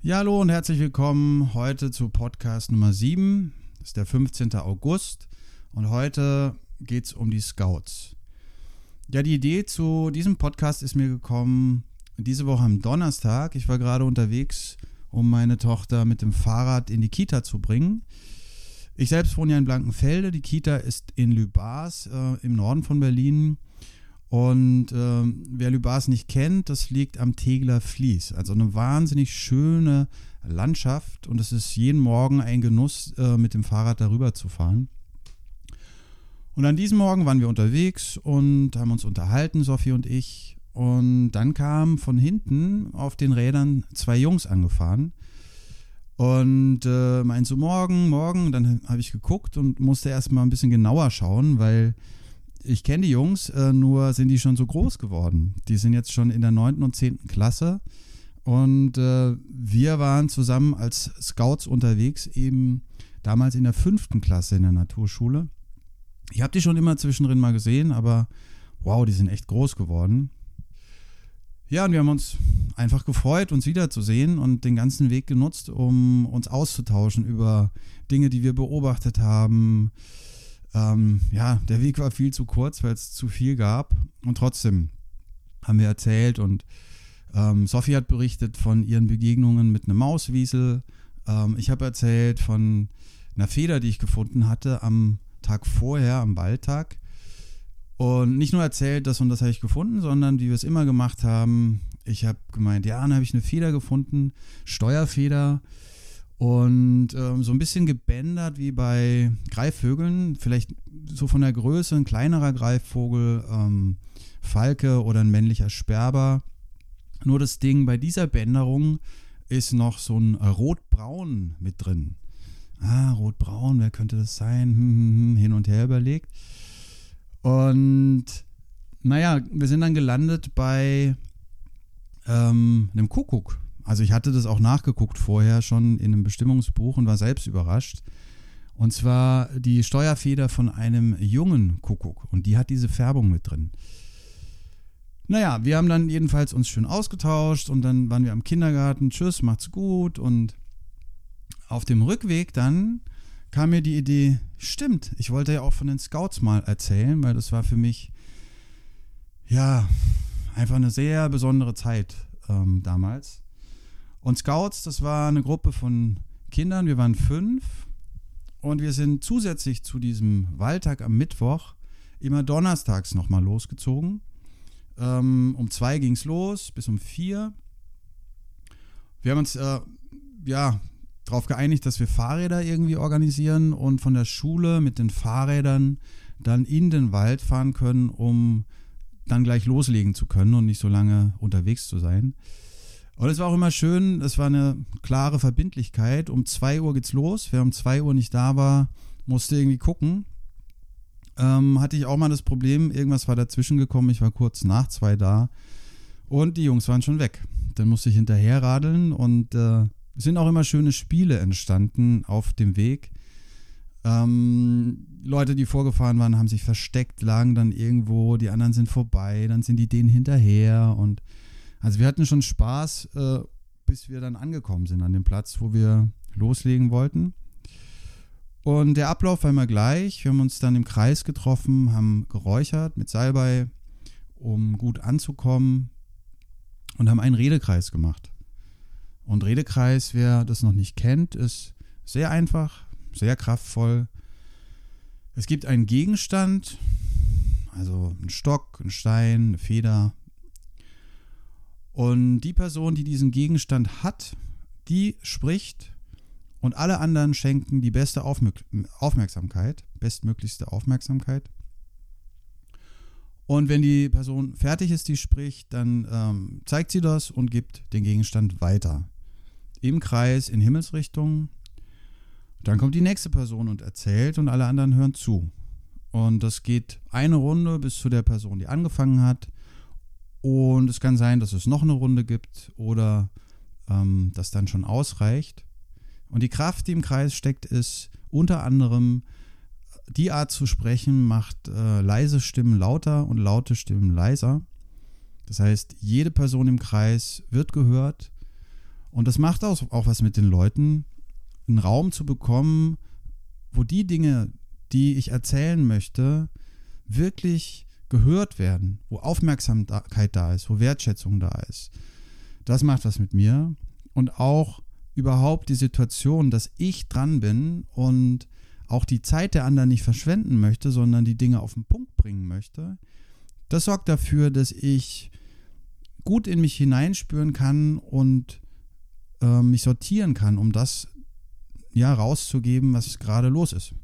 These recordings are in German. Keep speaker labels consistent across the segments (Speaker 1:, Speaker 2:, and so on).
Speaker 1: Ja, hallo und herzlich willkommen heute zu Podcast Nummer 7. Das ist der 15. August und heute geht es um die Scouts. Ja, die Idee zu diesem Podcast ist mir gekommen diese Woche am Donnerstag. Ich war gerade unterwegs, um meine Tochter mit dem Fahrrad in die Kita zu bringen. Ich selbst wohne ja in Blankenfelde. Die Kita ist in Lübars äh, im Norden von Berlin. Und äh, wer Lübars nicht kennt, das liegt am Tegler Fließ. Also eine wahnsinnig schöne Landschaft und es ist jeden Morgen ein Genuss, äh, mit dem Fahrrad darüber zu fahren. Und an diesem Morgen waren wir unterwegs und haben uns unterhalten, Sophie und ich. Und dann kamen von hinten auf den Rädern zwei Jungs angefahren und äh, meinten so, morgen, morgen. Dann habe ich geguckt und musste erstmal ein bisschen genauer schauen, weil ich kenne die Jungs, äh, nur sind die schon so groß geworden. Die sind jetzt schon in der 9. und 10. Klasse. Und äh, wir waren zusammen als Scouts unterwegs, eben damals in der 5. Klasse in der Naturschule. Ich habe die schon immer zwischendrin mal gesehen, aber wow, die sind echt groß geworden. Ja, und wir haben uns einfach gefreut, uns wiederzusehen und den ganzen Weg genutzt, um uns auszutauschen über Dinge, die wir beobachtet haben, ähm, ja, der Weg war viel zu kurz, weil es zu viel gab. Und trotzdem haben wir erzählt und ähm, Sophie hat berichtet von ihren Begegnungen mit einem Mauswiesel. Ähm, ich habe erzählt von einer Feder, die ich gefunden hatte am Tag vorher, am Balltag. Und nicht nur erzählt, das und das habe ich gefunden, sondern wie wir es immer gemacht haben. Ich habe gemeint, ja, dann habe ich eine Feder gefunden, Steuerfeder. Und ähm, so ein bisschen gebändert wie bei Greifvögeln, vielleicht so von der Größe ein kleinerer Greifvogel, ähm, Falke oder ein männlicher Sperber. Nur das Ding bei dieser Bänderung ist noch so ein Rotbraun mit drin. Ah, Rotbraun, wer könnte das sein? Hm, hm, hm, hin und her überlegt. Und naja, wir sind dann gelandet bei ähm, einem Kuckuck. Also ich hatte das auch nachgeguckt vorher schon in einem Bestimmungsbuch und war selbst überrascht. Und zwar die Steuerfeder von einem jungen Kuckuck. Und die hat diese Färbung mit drin. Naja, wir haben dann jedenfalls uns schön ausgetauscht und dann waren wir am Kindergarten. Tschüss, macht's gut. Und auf dem Rückweg dann kam mir die Idee, stimmt, ich wollte ja auch von den Scouts mal erzählen, weil das war für mich, ja, einfach eine sehr besondere Zeit ähm, damals. Und Scouts, das war eine Gruppe von Kindern, wir waren fünf und wir sind zusätzlich zu diesem Wahltag am Mittwoch immer donnerstags nochmal losgezogen. Ähm, um zwei ging es los, bis um vier. Wir haben uns äh, ja darauf geeinigt, dass wir Fahrräder irgendwie organisieren und von der Schule mit den Fahrrädern dann in den Wald fahren können, um dann gleich loslegen zu können und nicht so lange unterwegs zu sein. Und es war auch immer schön, es war eine klare Verbindlichkeit. Um 2 Uhr geht's los. Wer um 2 Uhr nicht da war, musste irgendwie gucken. Ähm, hatte ich auch mal das Problem, irgendwas war dazwischen gekommen. Ich war kurz nach zwei da und die Jungs waren schon weg. Dann musste ich hinterher radeln und äh, es sind auch immer schöne Spiele entstanden auf dem Weg. Ähm, Leute, die vorgefahren waren, haben sich versteckt, lagen dann irgendwo, die anderen sind vorbei, dann sind die denen hinterher und also wir hatten schon Spaß, äh, bis wir dann angekommen sind an dem Platz, wo wir loslegen wollten. Und der Ablauf war immer gleich. Wir haben uns dann im Kreis getroffen, haben geräuchert mit Salbei, um gut anzukommen und haben einen Redekreis gemacht. Und Redekreis, wer das noch nicht kennt, ist sehr einfach, sehr kraftvoll. Es gibt einen Gegenstand, also einen Stock, einen Stein, eine Feder, und die Person, die diesen Gegenstand hat, die spricht und alle anderen schenken die beste Aufmerksamkeit, bestmöglichste Aufmerksamkeit. Und wenn die Person fertig ist, die spricht, dann ähm, zeigt sie das und gibt den Gegenstand weiter. Im Kreis, in Himmelsrichtung. Dann kommt die nächste Person und erzählt und alle anderen hören zu. Und das geht eine Runde bis zu der Person, die angefangen hat. Und es kann sein, dass es noch eine Runde gibt oder ähm, das dann schon ausreicht. Und die Kraft, die im Kreis steckt, ist unter anderem die Art zu sprechen, macht äh, leise Stimmen lauter und laute Stimmen leiser. Das heißt, jede Person im Kreis wird gehört Und das macht auch, auch was mit den Leuten, einen Raum zu bekommen, wo die Dinge, die ich erzählen möchte, wirklich gehört werden, wo Aufmerksamkeit da ist, wo Wertschätzung da ist. Das macht was mit mir. Und auch überhaupt die Situation, dass ich dran bin und auch die Zeit der anderen nicht verschwenden möchte, sondern die Dinge auf den Punkt bringen möchte, das sorgt dafür, dass ich gut in mich hineinspüren kann und äh, mich sortieren kann, um das ja rauszugeben, was gerade los ist.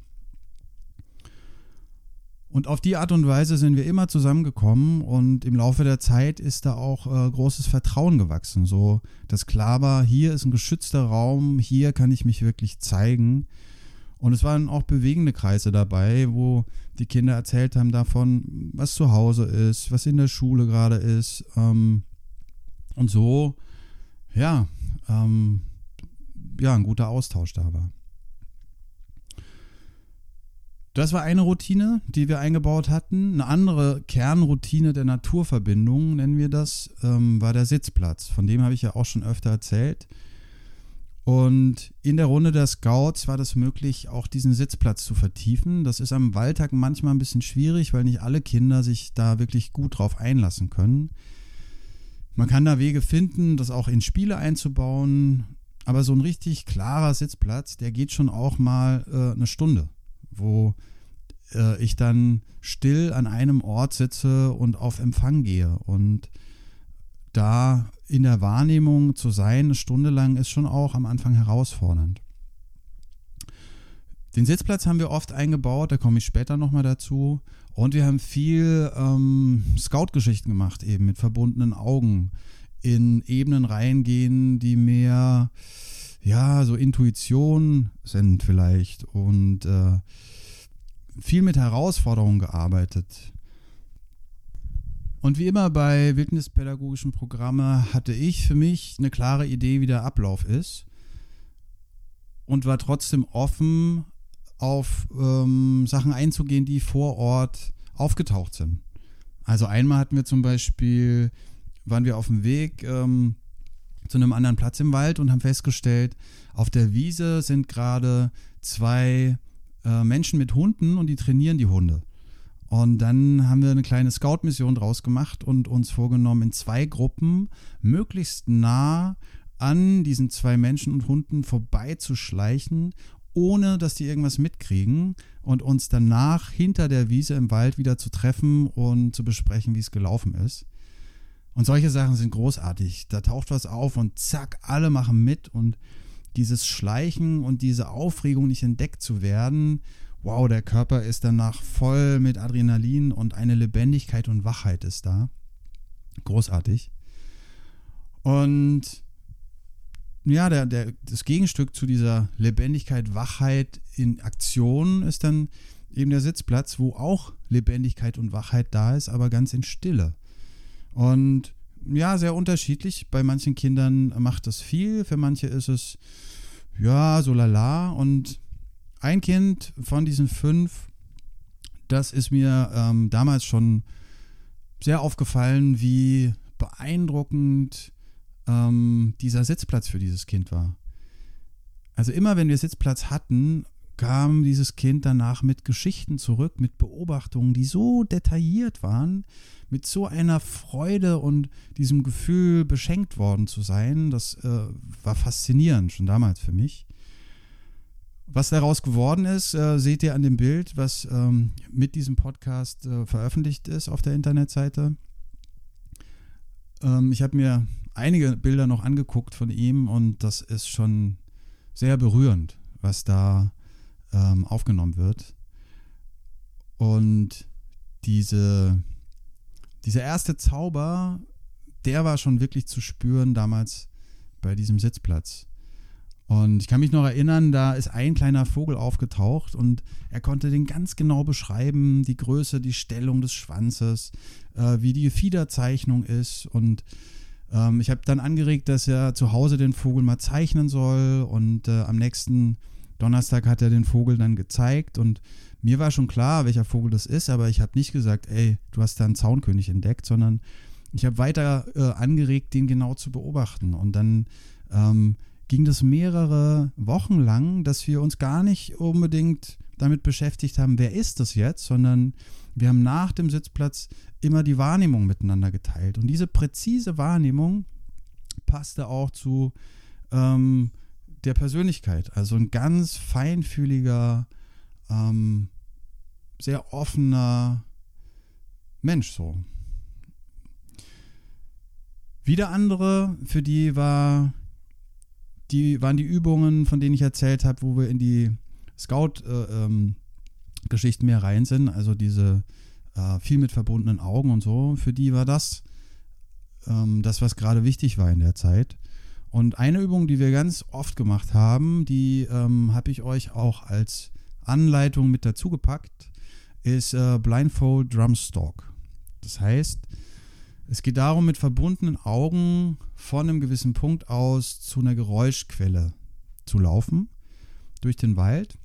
Speaker 1: Und auf die Art und Weise sind wir immer zusammengekommen und im Laufe der Zeit ist da auch äh, großes Vertrauen gewachsen. So, dass klar war, hier ist ein geschützter Raum, hier kann ich mich wirklich zeigen. Und es waren auch bewegende Kreise dabei, wo die Kinder erzählt haben davon, was zu Hause ist, was in der Schule gerade ist. Ähm, und so, ja, ähm, ja, ein guter Austausch da war. Das war eine Routine, die wir eingebaut hatten. Eine andere Kernroutine der Naturverbindung, nennen wir das, ähm, war der Sitzplatz. Von dem habe ich ja auch schon öfter erzählt. Und in der Runde der Scouts war das möglich, auch diesen Sitzplatz zu vertiefen. Das ist am Waldtag manchmal ein bisschen schwierig, weil nicht alle Kinder sich da wirklich gut drauf einlassen können. Man kann da Wege finden, das auch in Spiele einzubauen. Aber so ein richtig klarer Sitzplatz, der geht schon auch mal äh, eine Stunde wo äh, ich dann still an einem Ort sitze und auf Empfang gehe. Und da in der Wahrnehmung zu sein, eine Stunde lang, ist schon auch am Anfang herausfordernd. Den Sitzplatz haben wir oft eingebaut, da komme ich später nochmal dazu. Und wir haben viel ähm, Scout-Geschichten gemacht, eben mit verbundenen Augen, in Ebenen reingehen, die mehr ja, so Intuition sind vielleicht und äh, viel mit Herausforderungen gearbeitet. Und wie immer bei wildnispädagogischen Programmen hatte ich für mich eine klare Idee, wie der Ablauf ist und war trotzdem offen, auf ähm, Sachen einzugehen, die vor Ort aufgetaucht sind. Also einmal hatten wir zum Beispiel, waren wir auf dem Weg, ähm, zu einem anderen Platz im Wald und haben festgestellt, auf der Wiese sind gerade zwei äh, Menschen mit Hunden und die trainieren die Hunde. Und dann haben wir eine kleine Scout-Mission draus gemacht und uns vorgenommen, in zwei Gruppen möglichst nah an diesen zwei Menschen und Hunden vorbeizuschleichen, ohne dass die irgendwas mitkriegen und uns danach hinter der Wiese im Wald wieder zu treffen und zu besprechen, wie es gelaufen ist. Und solche Sachen sind großartig. Da taucht was auf und zack, alle machen mit und dieses Schleichen und diese Aufregung, nicht entdeckt zu werden, wow, der Körper ist danach voll mit Adrenalin und eine Lebendigkeit und Wachheit ist da. Großartig. Und ja, der, der, das Gegenstück zu dieser Lebendigkeit, Wachheit in Aktion ist dann eben der Sitzplatz, wo auch Lebendigkeit und Wachheit da ist, aber ganz in Stille. Und ja, sehr unterschiedlich. Bei manchen Kindern macht das viel, für manche ist es ja so lala. Und ein Kind von diesen fünf, das ist mir ähm, damals schon sehr aufgefallen, wie beeindruckend ähm, dieser Sitzplatz für dieses Kind war. Also immer wenn wir Sitzplatz hatten, kam dieses Kind danach mit Geschichten zurück, mit Beobachtungen, die so detailliert waren, mit so einer Freude und diesem Gefühl beschenkt worden zu sein. Das äh, war faszinierend schon damals für mich. Was daraus geworden ist, äh, seht ihr an dem Bild, was ähm, mit diesem Podcast äh, veröffentlicht ist auf der Internetseite. Ähm, ich habe mir einige Bilder noch angeguckt von ihm und das ist schon sehr berührend, was da ähm, aufgenommen wird. Und diese, dieser erste Zauber, der war schon wirklich zu spüren damals bei diesem Sitzplatz. Und ich kann mich noch erinnern, da ist ein kleiner Vogel aufgetaucht und er konnte den ganz genau beschreiben, die Größe, die Stellung des Schwanzes, äh, wie die Fiederzeichnung ist. Und ähm, ich habe dann angeregt, dass er zu Hause den Vogel mal zeichnen soll und äh, am nächsten Donnerstag hat er den Vogel dann gezeigt und mir war schon klar, welcher Vogel das ist, aber ich habe nicht gesagt, ey, du hast da einen Zaunkönig entdeckt, sondern ich habe weiter äh, angeregt, den genau zu beobachten. Und dann äh, ähm, ging das mehrere Wochen lang, dass wir uns gar nicht unbedingt damit beschäftigt haben, wer ist das jetzt, sondern wir haben nach dem Sitzplatz immer die Wahrnehmung miteinander geteilt. Und diese präzise Wahrnehmung passte auch zu ähm, der Persönlichkeit. Also ein ganz feinfühliger, ähm, sehr offener Mensch so. Wieder andere, für die war die waren die Übungen, von denen ich erzählt habe, wo wir in die Scout-Geschichten äh, ähm, mehr rein sind, also diese äh, viel mit verbundenen Augen und so, für die war das ähm, das, was gerade wichtig war in der Zeit. Und eine Übung, die wir ganz oft gemacht haben, die ähm, habe ich euch auch als Anleitung mit dazu gepackt, ist äh, Blindfold Drumstalk. Das heißt, es geht darum, mit verbundenen Augen von einem gewissen Punkt aus zu einer Geräuschquelle zu laufen durch den Wald.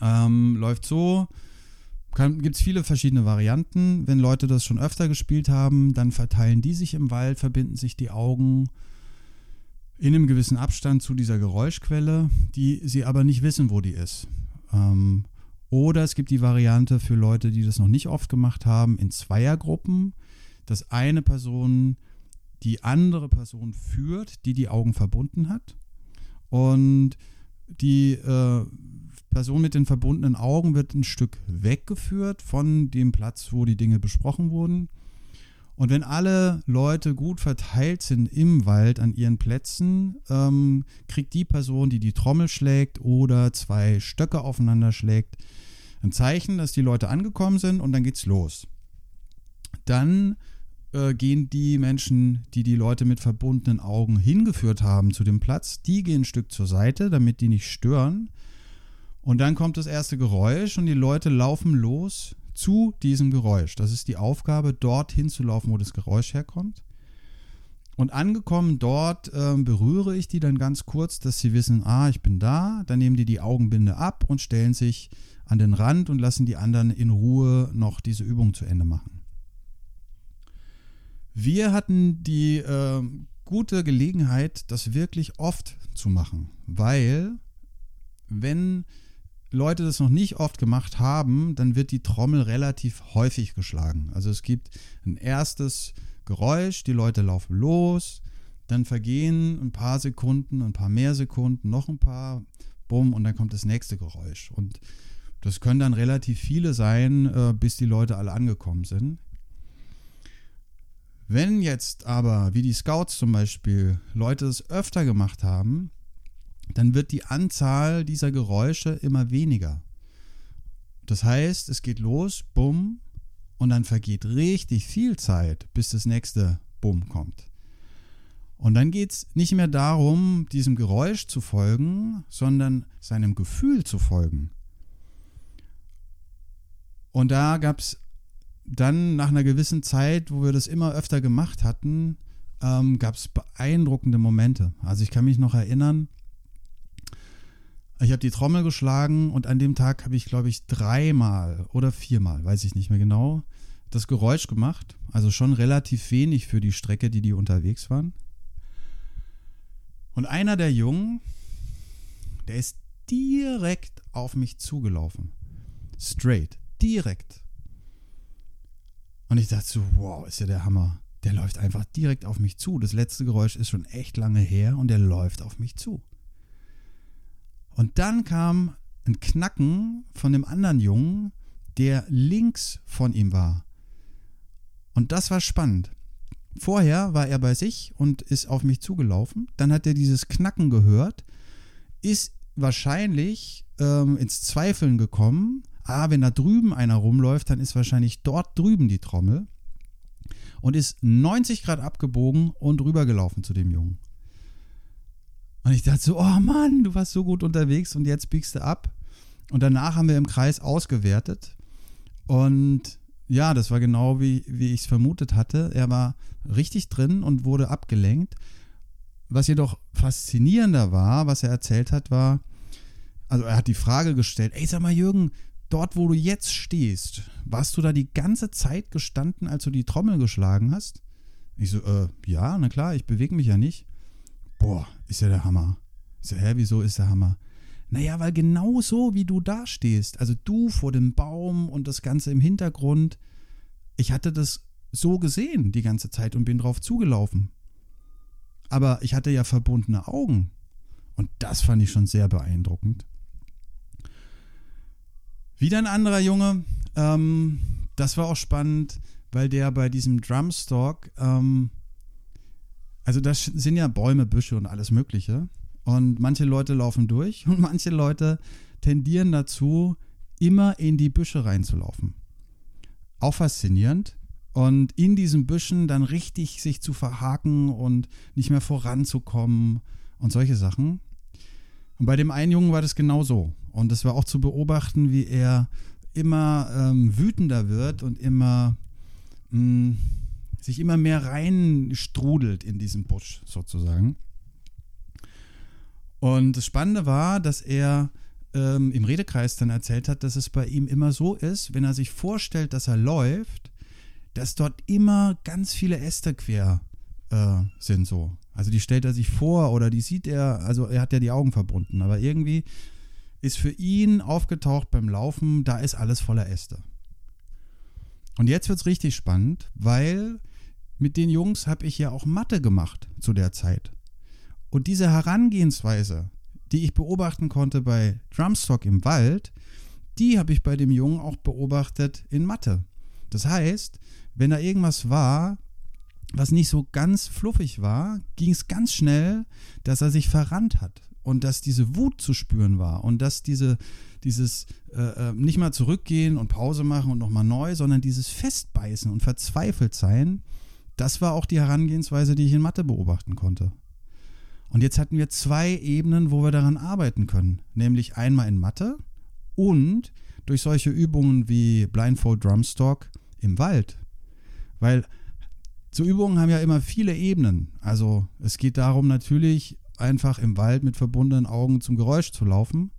Speaker 1: Ähm, läuft so, gibt es viele verschiedene Varianten. Wenn Leute das schon öfter gespielt haben, dann verteilen die sich im Wald, verbinden sich die Augen in einem gewissen Abstand zu dieser Geräuschquelle, die sie aber nicht wissen, wo die ist. Ähm, oder es gibt die Variante für Leute, die das noch nicht oft gemacht haben, in Zweiergruppen dass eine Person die andere Person führt, die die Augen verbunden hat. Und die äh, Person mit den verbundenen Augen wird ein Stück weggeführt von dem Platz, wo die Dinge besprochen wurden. Und wenn alle Leute gut verteilt sind im Wald an ihren Plätzen, ähm, kriegt die Person, die die Trommel schlägt oder zwei Stöcke aufeinander schlägt, ein Zeichen, dass die Leute angekommen sind und dann geht's los. Dann äh, gehen die Menschen, die die Leute mit verbundenen Augen hingeführt haben zu dem Platz, die gehen ein Stück zur Seite, damit die nicht stören. Und dann kommt das erste Geräusch und die Leute laufen los zu diesem Geräusch. Das ist die Aufgabe, dorthin zu laufen, wo das Geräusch herkommt. Und angekommen dort äh, berühre ich die dann ganz kurz, dass sie wissen, ah, ich bin da. Dann nehmen die die Augenbinde ab und stellen sich an den Rand und lassen die anderen in Ruhe noch diese Übung zu Ende machen. Wir hatten die äh, gute Gelegenheit, das wirklich oft zu machen, weil wenn Leute das noch nicht oft gemacht haben, dann wird die Trommel relativ häufig geschlagen. Also es gibt ein erstes Geräusch, die Leute laufen los, dann vergehen ein paar Sekunden, ein paar mehr Sekunden, noch ein paar, bumm, und dann kommt das nächste Geräusch. Und das können dann relativ viele sein, äh, bis die Leute alle angekommen sind. Wenn jetzt aber, wie die Scouts zum Beispiel, Leute es öfter gemacht haben, dann wird die Anzahl dieser Geräusche immer weniger. Das heißt, es geht los, bumm, und dann vergeht richtig viel Zeit, bis das nächste Bumm kommt. Und dann geht es nicht mehr darum, diesem Geräusch zu folgen, sondern seinem Gefühl zu folgen. Und da gab es dann nach einer gewissen Zeit, wo wir das immer öfter gemacht hatten, ähm, gab es beeindruckende Momente. Also ich kann mich noch erinnern, ich habe die Trommel geschlagen und an dem Tag habe ich, glaube ich, dreimal oder viermal, weiß ich nicht mehr genau, das Geräusch gemacht. Also schon relativ wenig für die Strecke, die die unterwegs waren. Und einer der Jungen, der ist direkt auf mich zugelaufen. Straight, direkt. Und ich dachte so, wow, ist ja der Hammer. Der läuft einfach direkt auf mich zu. Das letzte Geräusch ist schon echt lange her und der läuft auf mich zu. Und dann kam ein Knacken von dem anderen Jungen, der links von ihm war. Und das war spannend. Vorher war er bei sich und ist auf mich zugelaufen. Dann hat er dieses Knacken gehört, ist wahrscheinlich ähm, ins Zweifeln gekommen ah, wenn da drüben einer rumläuft, dann ist wahrscheinlich dort drüben die Trommel und ist 90 Grad abgebogen und rübergelaufen zu dem Jungen. Und ich dachte so, oh Mann, du warst so gut unterwegs und jetzt biegst du ab. Und danach haben wir im Kreis ausgewertet. Und ja, das war genau wie, wie ich es vermutet hatte. Er war richtig drin und wurde abgelenkt. Was jedoch faszinierender war, was er erzählt hat, war, also er hat die Frage gestellt, ey, sag mal Jürgen, dort, wo du jetzt stehst, warst du da die ganze Zeit gestanden, als du die Trommel geschlagen hast? Ich so, äh, ja, na klar, ich bewege mich ja nicht. Boah, ist ja der Hammer. Ich so, hä, wieso ist der Hammer? Naja, weil genau so, wie du da stehst, also du vor dem Baum und das Ganze im Hintergrund, ich hatte das so gesehen die ganze Zeit und bin drauf zugelaufen. Aber ich hatte ja verbundene Augen. Und das fand ich schon sehr beeindruckend. Wieder ein anderer Junge, ähm, das war auch spannend, weil der bei diesem Drumstalk, ähm, also das sind ja Bäume, Büsche und alles Mögliche. Und manche Leute laufen durch und manche Leute tendieren dazu, immer in die Büsche reinzulaufen. Auch faszinierend. Und in diesen Büschen dann richtig sich zu verhaken und nicht mehr voranzukommen und solche Sachen. Und bei dem einen Jungen war das genau so. Und es war auch zu beobachten, wie er immer ähm, wütender wird und immer mh, mm, sich immer mehr reinstrudelt in diesen Busch sozusagen. Und das Spannende war, dass er ähm, im Redekreis dann erzählt hat, dass es bei ihm immer so ist, wenn er sich vorstellt, dass er läuft, dass dort immer ganz viele Äste quer äh, sind so. Also die stellt er sich vor oder die sieht er, also er hat ja die Augen verbunden, aber irgendwie ist für ihn aufgetaucht beim Laufen, da ist alles voller Äste. Und jetzt wird es richtig spannend, weil mit den Jungs habe ich ja auch Mathe gemacht zu der Zeit. Und diese Herangehensweise, die ich beobachten konnte bei Drumstock im Wald, die habe ich bei dem Jungen auch beobachtet in Mathe. Das heißt, wenn da irgendwas war, was nicht so ganz fluffig war, ging es ganz schnell, dass er sich verrannt hat und dass diese Wut zu spüren war und dass diese, dieses äh, äh nicht mal zurückgehen und Pause machen und nochmal neu, sondern dieses Festbeißen und verzweifelt sein, das war auch die Herangehensweise, die ich in Mathe beobachten konnte. Und jetzt hatten wir zwei Ebenen, wo wir daran arbeiten können. Nämlich einmal in Mathe und durch solche Übungen wie Blindfold Drumstock im Wald. Weil so Übungen haben ja immer viele Ebenen. Also es geht darum natürlich einfach im Wald mit verbundenen Augen zum Geräusch zu laufen.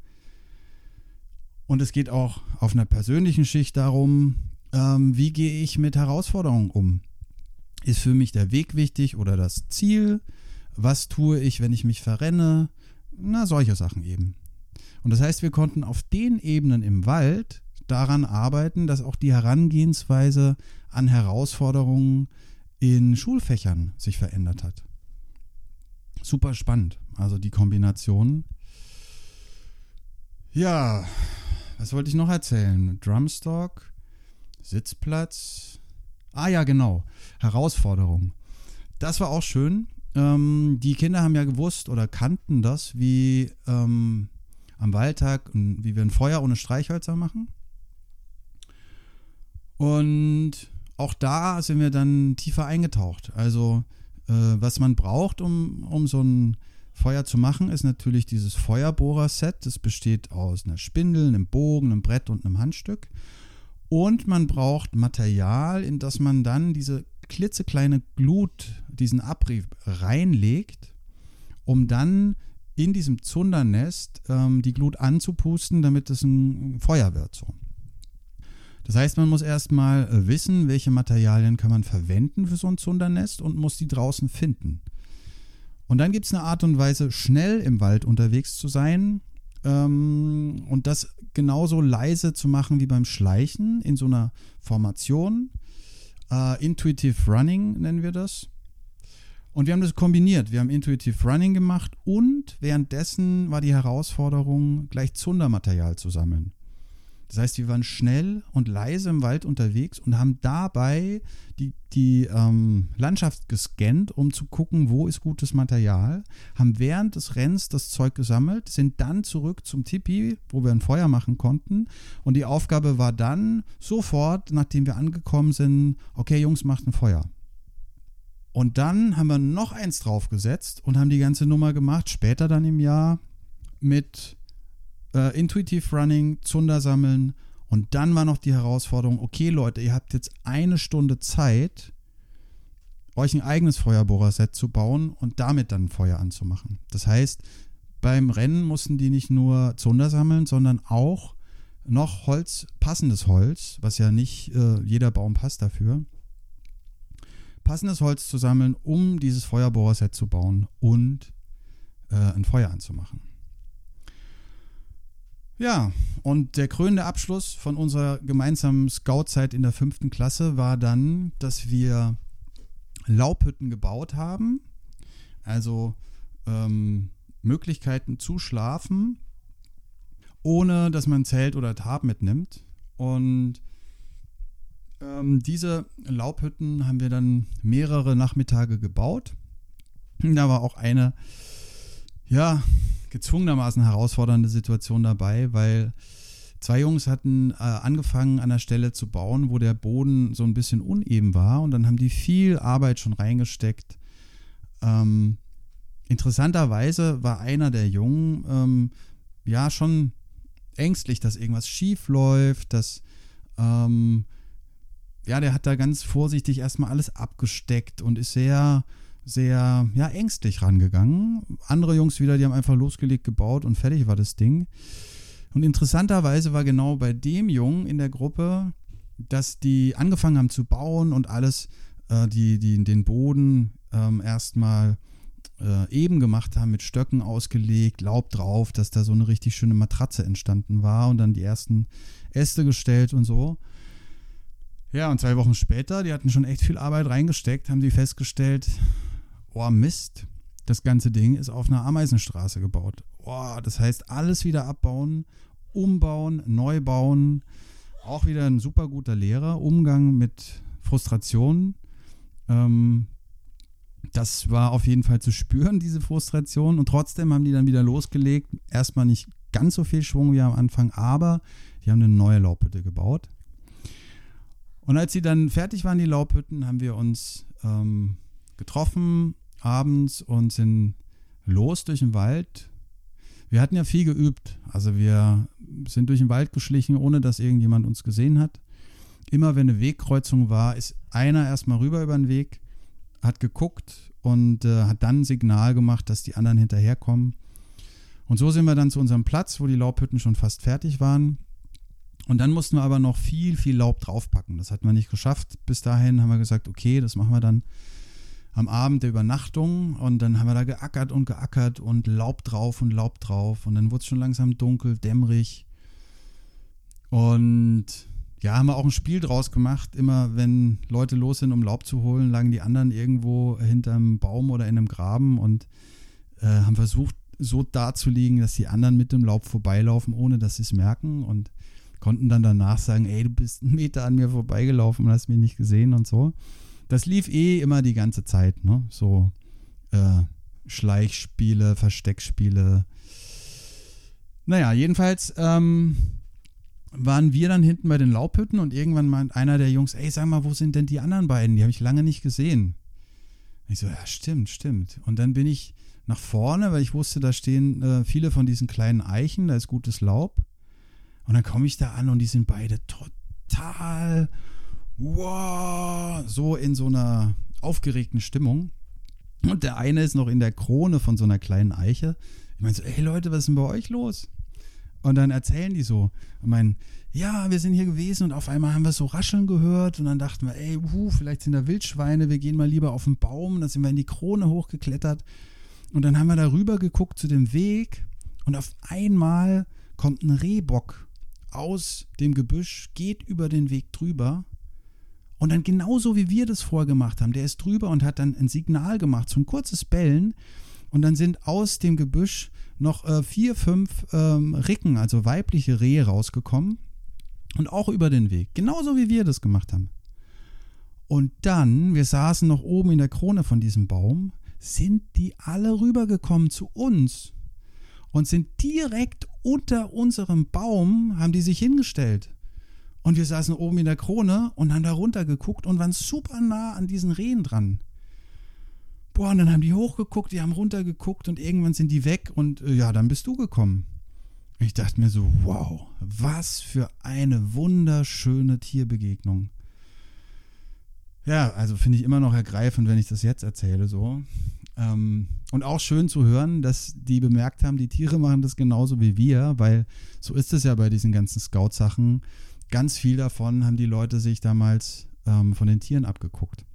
Speaker 1: Und es geht auch auf einer persönlichen Schicht darum, ähm, wie gehe ich mit Herausforderungen um. Ist für mich der Weg wichtig oder das Ziel? was tue ich, wenn ich mich verrenne, na, solche Sachen eben. Und das heißt, wir konnten auf den Ebenen im Wald daran arbeiten, dass auch die Herangehensweise an Herausforderungen in Schulfächern sich verändert hat. Super spannend, also die Kombination. Ja, was wollte ich noch erzählen? Drumstock, Sitzplatz. Ah ja, genau, Herausforderung. Das war auch schön. Ähm, die Kinder haben ja gewusst oder kannten das, wie ähm, am Wahltag, wie wir ein Feuer ohne Streichhölzer machen. Und auch da sind wir dann tiefer eingetaucht. Also, äh, was man braucht, um, um so ein Feuer zu machen, ist natürlich dieses Feuerbohrer-Set. Das besteht aus einer Spindel, einem Bogen, einem Brett und einem Handstück. Und man braucht Material, in das man dann diese klitzekleine Glut, diesen Abrieb reinlegt, um dann in diesem Zundernest ähm, die Glut anzupusten, damit es ein Feuer wird. So. Das heißt, man muss erstmal äh, wissen, welche Materialien kann man verwenden für so ein Zundernest und muss die draußen finden. Und dann gibt es eine Art und Weise, schnell im Wald unterwegs zu sein ähm, und das genauso leise zu machen wie beim Schleichen in so einer Formation. Äh, Intuitive Running nennen wir das. Und wir haben das kombiniert. Wir haben Intuitive Running gemacht und währenddessen war die Herausforderung, gleich Zundermaterial zu sammeln. Das heißt, wir waren schnell und leise im Wald unterwegs und haben dabei die, die ähm, Landschaft gescannt, um zu gucken, wo ist gutes Material, haben während des Rennens das Zeug gesammelt, sind dann zurück zum Tipi, wo wir ein Feuer machen konnten. Und die Aufgabe war dann sofort, nachdem wir angekommen sind, okay Jungs, macht ein Feuer. Und dann haben wir noch eins draufgesetzt und haben die ganze Nummer gemacht, später dann im Jahr mit äh, Intuitive Running, Zunder sammeln und dann war noch die Herausforderung, okay Leute, ihr habt jetzt eine Stunde Zeit, euch ein eigenes Feuerbohrerset zu bauen und damit dann Feuer anzumachen. Das heißt, beim Rennen mussten die nicht nur Zunder sammeln, sondern auch noch Holz, passendes Holz, was ja nicht äh, jeder Baum passt dafür, passendes Holz zu sammeln, um dieses Feuerbohrerset zu bauen und äh, ein Feuer anzumachen. Ja, und der krönende Abschluss von unserer gemeinsamen Scoutzeit in der fünften Klasse war dann, dass wir Laubhütten gebaut haben, also ähm, Möglichkeiten zu schlafen, ohne dass man Zelt oder Tab mitnimmt. Und ähm, diese Laubhütten haben wir dann mehrere Nachmittage gebaut. Da war auch eine, ja, gezwungenermaßen herausfordernde Situation dabei, weil zwei Jungs hatten äh, angefangen an der Stelle zu bauen, wo der Boden so ein bisschen uneben war und dann haben die viel Arbeit schon reingesteckt. Ähm, interessanterweise war einer der Jungen ähm, ja schon ängstlich, dass irgendwas schief läuft, dass ähm, ja, der hat da ganz vorsichtig erstmal alles abgesteckt und ist sehr, sehr, ja, ängstlich rangegangen. Andere Jungs wieder, die haben einfach losgelegt, gebaut und fertig war das Ding. Und interessanterweise war genau bei dem Jungen in der Gruppe, dass die angefangen haben zu bauen und alles, äh, die, die den Boden ähm, erstmal äh, eben gemacht haben, mit Stöcken ausgelegt, Laub drauf, dass da so eine richtig schöne Matratze entstanden war und dann die ersten Äste gestellt und so. Ja, und zwei Wochen später, die hatten schon echt viel Arbeit reingesteckt, haben die festgestellt, oh Mist, das ganze Ding ist auf einer Ameisenstraße gebaut. Oh, das heißt, alles wieder abbauen, umbauen, neu bauen. Auch wieder ein super guter Lehrer. Umgang mit Frustrationen. Ähm, das war auf jeden Fall zu spüren, diese Frustration. Und trotzdem haben die dann wieder losgelegt. Erstmal nicht ganz so viel Schwung wie am Anfang, aber die haben eine neue Laubhütte gebaut. Und als sie dann fertig waren, die Laubhütten, haben wir uns ähm, getroffen abends und sind los durch den Wald. Wir hatten ja viel geübt. Also wir sind durch den Wald geschlichen, ohne dass irgendjemand uns gesehen hat. Immer wenn eine Wegkreuzung war, ist einer erstmal rüber über den Weg, hat geguckt und äh, hat dann ein Signal gemacht, dass die anderen hinterherkommen. Und so sind wir dann zu unserem Platz, wo die Laubhütten schon fast fertig waren. Und dann mussten wir aber noch viel, viel Laub draufpacken. Das hatten wir nicht geschafft. Bis dahin haben wir gesagt, okay, das machen wir dann am Abend der Übernachtung. Und dann haben wir da geackert und geackert und Laub drauf und Laub drauf. Und dann wurde es schon langsam dunkel, dämmerig. Und ja, haben wir auch ein Spiel draus gemacht. Immer wenn Leute los sind, um Laub zu holen, lagen die anderen irgendwo hinterm Baum oder in einem Graben und äh, haben versucht, so dazulegen, dass die anderen mit dem Laub vorbeilaufen, ohne dass sie es merken. Und konnten dann danach sagen, ey, du bist einen Meter an mir vorbeigelaufen und hast mich nicht gesehen und so. Das lief eh immer die ganze Zeit, ne? So äh, Schleichspiele, Versteckspiele. Naja, jedenfalls ähm, waren wir dann hinten bei den Laubhütten und irgendwann meint einer der Jungs, ey, sag mal, wo sind denn die anderen beiden? Die habe ich lange nicht gesehen. ich so, ja, stimmt, stimmt. Und dann bin ich nach vorne, weil ich wusste, da stehen äh, viele von diesen kleinen Eichen, da ist gutes Laub. Und dann komme ich da an und die sind beide total wow, so in so einer aufgeregten Stimmung. Und der eine ist noch in der Krone von so einer kleinen Eiche. Ich meine so, ey Leute, was ist denn bei euch los? Und dann erzählen die so, und meinen, ja, wir sind hier gewesen und auf einmal haben wir so rascheln gehört und dann dachten wir, ey, wuh, vielleicht sind da Wildschweine, wir gehen mal lieber auf den Baum. Dann sind wir in die Krone hochgeklettert und dann haben wir da rüber geguckt zu dem Weg und auf einmal kommt ein Rehbock aus dem Gebüsch, geht über den Weg drüber und dann genauso wie wir das vorgemacht haben, der ist drüber und hat dann ein Signal gemacht, so ein kurzes Bellen und dann sind aus dem Gebüsch noch äh, vier, fünf ähm, Ricken, also weibliche Rehe rausgekommen und auch über den Weg, genauso wie wir das gemacht haben. Und dann, wir saßen noch oben in der Krone von diesem Baum, sind die alle rübergekommen zu uns und sind direkt unter unserem Baum, haben die sich hingestellt. Und wir saßen oben in der Krone und haben da runter geguckt und waren super nah an diesen Rehen dran. Boah, und dann haben die hochgeguckt, die haben runtergeguckt und irgendwann sind die weg und äh, ja, dann bist du gekommen. Ich dachte mir so, wow, was für eine wunderschöne Tierbegegnung. Ja, also finde ich immer noch ergreifend, wenn ich das jetzt erzähle so. Ähm, und auch schön zu hören, dass die bemerkt haben, die Tiere machen das genauso wie wir, weil so ist es ja bei diesen ganzen Scout-Sachen. Ganz viel davon haben die Leute sich damals ähm, von den Tieren abgeguckt.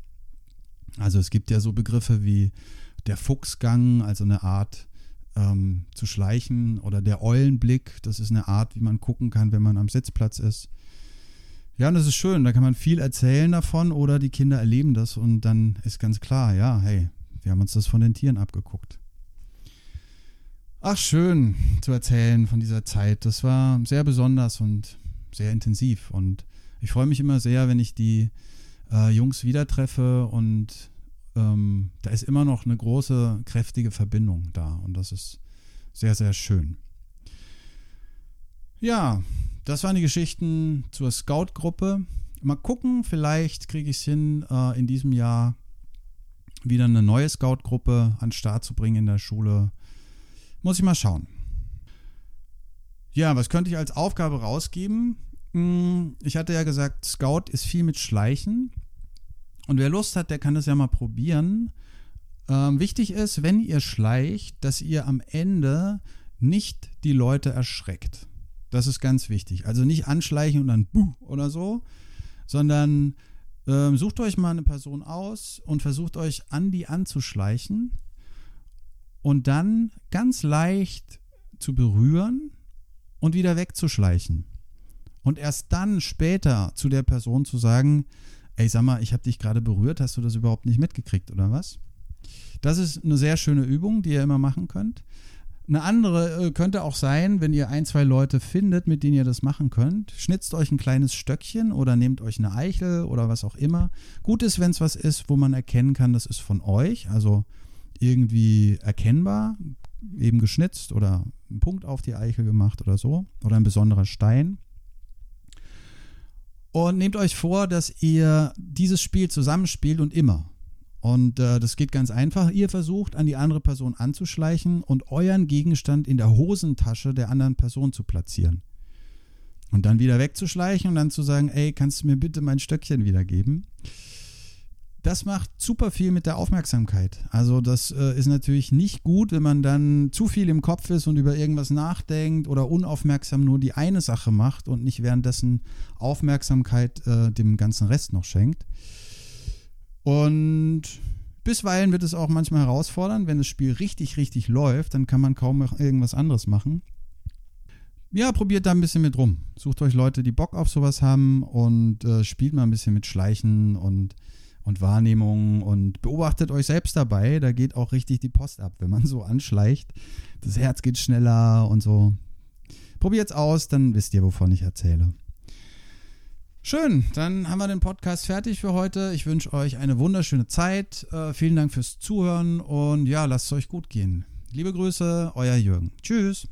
Speaker 1: Also es gibt ja so Begriffe wie der Fuchsgang, also eine Art ähm, zu schleichen oder der Eulenblick, das ist eine Art, wie man gucken kann, wenn man am Sitzplatz ist. Ja, und das ist schön, da kann man viel erzählen davon oder die Kinder erleben das und dann ist ganz klar, ja, hey, wir haben uns das von den Tieren abgeguckt. Ach, schön zu erzählen von dieser Zeit. Das war sehr besonders und sehr intensiv. Und ich freue mich immer sehr, wenn ich die äh, Jungs wieder treffe und ähm, da ist immer noch eine große, kräftige Verbindung da. Und das ist sehr, sehr schön. Ja, das waren die Geschichten zur Scout-Gruppe. Mal gucken, vielleicht kriege ich es hin, äh, in diesem Jahr wieder eine neue Scout-Gruppe an den Start zu bringen in der Schule. Muss ich mal schauen. Ja, was könnte ich als Aufgabe rausgeben? Hm, ich hatte ja gesagt, Scout ist viel mit Schleichen. Und wer Lust hat, der kann das ja mal probieren. Ähm, wichtig ist, wenn ihr schleicht, dass ihr am Ende nicht die Leute erschreckt. Das ist ganz wichtig. Also nicht anschleichen und dann buh oder so, sondern ähm, sucht euch mal eine Person aus und versucht euch an die anzuschleichen und dann ganz leicht zu berühren und wieder wegzuschleichen. Und erst dann später zu der Person zu sagen, ey, sag mal, ich habe dich gerade berührt, hast du das überhaupt nicht mitgekriegt oder was? Das ist eine sehr schöne Übung, die ihr immer machen könnt. Eine andere äh, könnte auch sein, wenn ihr ein, zwei Leute findet, mit denen ihr das machen könnt. Schnitzt euch ein kleines Stöckchen oder nehmt euch eine Eichel oder was auch immer. Gut ist, wenn es was ist, wo man erkennen kann, das ist von euch. Also irgendwie erkennbar, eben geschnitzt oder einen Punkt auf die Eichel gemacht oder so, oder ein besonderer Stein. Und nehmt euch vor, dass ihr dieses Spiel zusammenspielt und immer. Und äh, das geht ganz einfach. Ihr versucht, an die andere Person anzuschleichen und euren Gegenstand in der Hosentasche der anderen Person zu platzieren. Und dann wieder wegzuschleichen und dann zu sagen, ey, kannst du mir bitte mein Stöckchen wiedergeben? Das macht super viel mit der Aufmerksamkeit. Also das äh, ist natürlich nicht gut, wenn man dann zu viel im Kopf ist und über irgendwas nachdenkt oder unaufmerksam nur die eine Sache macht und nicht währenddessen Aufmerksamkeit äh, dem ganzen Rest noch schenkt. Und bisweilen wird es auch manchmal herausfordern, wenn das Spiel richtig, richtig läuft, dann kann man kaum irgendwas anderes machen. Ja, probiert da ein bisschen mit rum. Sucht euch Leute, die Bock auf sowas haben und äh, spielt mal ein bisschen mit Schleichen und und Wahrnehmung und beobachtet euch selbst dabei. Da geht auch richtig die Post ab, wenn man so anschleicht. Das Herz geht schneller und so. Probiert's aus, dann wisst ihr, wovon ich erzähle. Schön, dann haben wir den Podcast fertig für heute. Ich wünsche euch eine wunderschöne Zeit. Äh, vielen Dank fürs Zuhören und ja, lasst es euch gut gehen. Liebe Grüße, euer Jürgen. Tschüss.